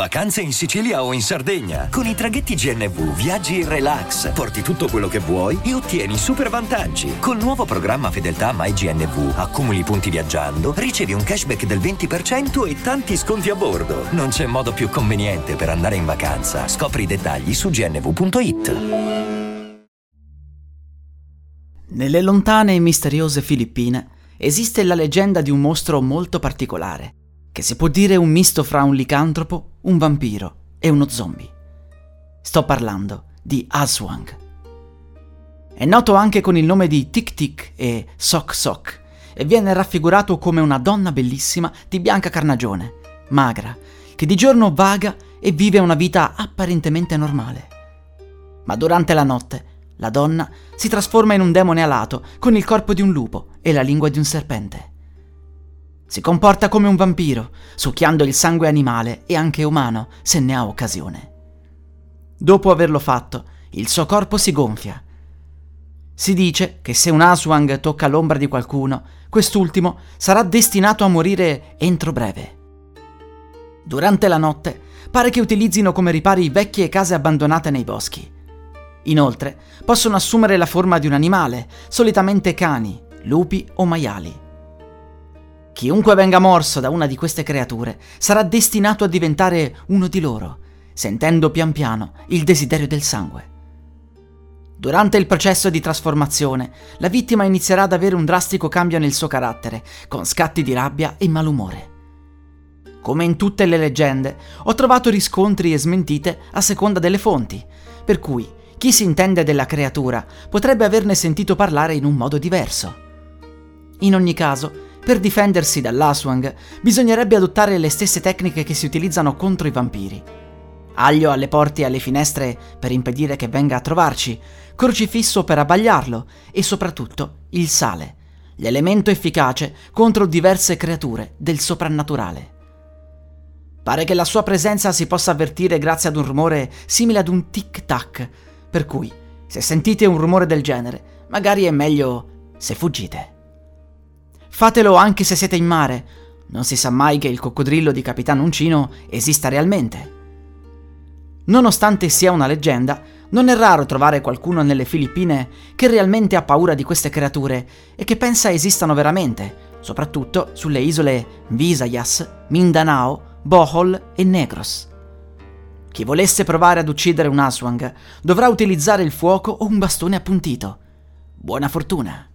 Vacanze in Sicilia o in Sardegna. Con i traghetti GNV viaggi in relax, porti tutto quello che vuoi e ottieni super vantaggi. Col nuovo programma Fedeltà MyGNV accumuli punti viaggiando, ricevi un cashback del 20% e tanti sconti a bordo. Non c'è modo più conveniente per andare in vacanza. Scopri i dettagli su gnv.it. Nelle lontane e misteriose Filippine esiste la leggenda di un mostro molto particolare che si può dire un misto fra un licantropo, un vampiro e uno zombie. Sto parlando di Aswang. È noto anche con il nome di Tic Tic e Sok Sok e viene raffigurato come una donna bellissima di bianca carnagione, magra, che di giorno vaga e vive una vita apparentemente normale. Ma durante la notte la donna si trasforma in un demone alato con il corpo di un lupo e la lingua di un serpente. Si comporta come un vampiro, succhiando il sangue animale e anche umano se ne ha occasione. Dopo averlo fatto, il suo corpo si gonfia. Si dice che se un Aswang tocca l'ombra di qualcuno, quest'ultimo sarà destinato a morire entro breve. Durante la notte pare che utilizzino come ripari vecchie case abbandonate nei boschi. Inoltre possono assumere la forma di un animale, solitamente cani, lupi o maiali. Chiunque venga morso da una di queste creature sarà destinato a diventare uno di loro, sentendo pian piano il desiderio del sangue. Durante il processo di trasformazione, la vittima inizierà ad avere un drastico cambio nel suo carattere, con scatti di rabbia e malumore. Come in tutte le leggende, ho trovato riscontri e smentite a seconda delle fonti, per cui chi si intende della creatura potrebbe averne sentito parlare in un modo diverso. In ogni caso, per difendersi dall'Aswang bisognerebbe adottare le stesse tecniche che si utilizzano contro i vampiri. Aglio alle porte e alle finestre per impedire che venga a trovarci, crocifisso per abbagliarlo e soprattutto il sale, l'elemento efficace contro diverse creature del soprannaturale. Pare che la sua presenza si possa avvertire grazie ad un rumore simile ad un tic-tac, per cui se sentite un rumore del genere, magari è meglio se fuggite. Fatelo anche se siete in mare. Non si sa mai che il coccodrillo di Capitano Uncino esista realmente. Nonostante sia una leggenda, non è raro trovare qualcuno nelle Filippine che realmente ha paura di queste creature e che pensa esistano veramente, soprattutto sulle isole Visayas, Mindanao, Bohol e Negros. Chi volesse provare ad uccidere un Aswang dovrà utilizzare il fuoco o un bastone appuntito. Buona fortuna!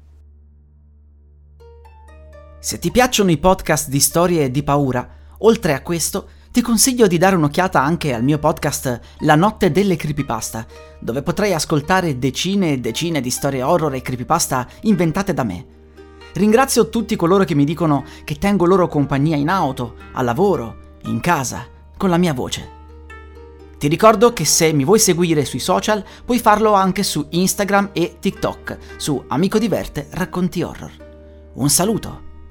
Se ti piacciono i podcast di storie e di paura, oltre a questo, ti consiglio di dare un'occhiata anche al mio podcast La notte delle creepypasta, dove potrai ascoltare decine e decine di storie horror e creepypasta inventate da me. Ringrazio tutti coloro che mi dicono che tengo loro compagnia in auto, al lavoro, in casa, con la mia voce. Ti ricordo che se mi vuoi seguire sui social puoi farlo anche su Instagram e TikTok, su Amico Diverte Racconti Horror. Un saluto!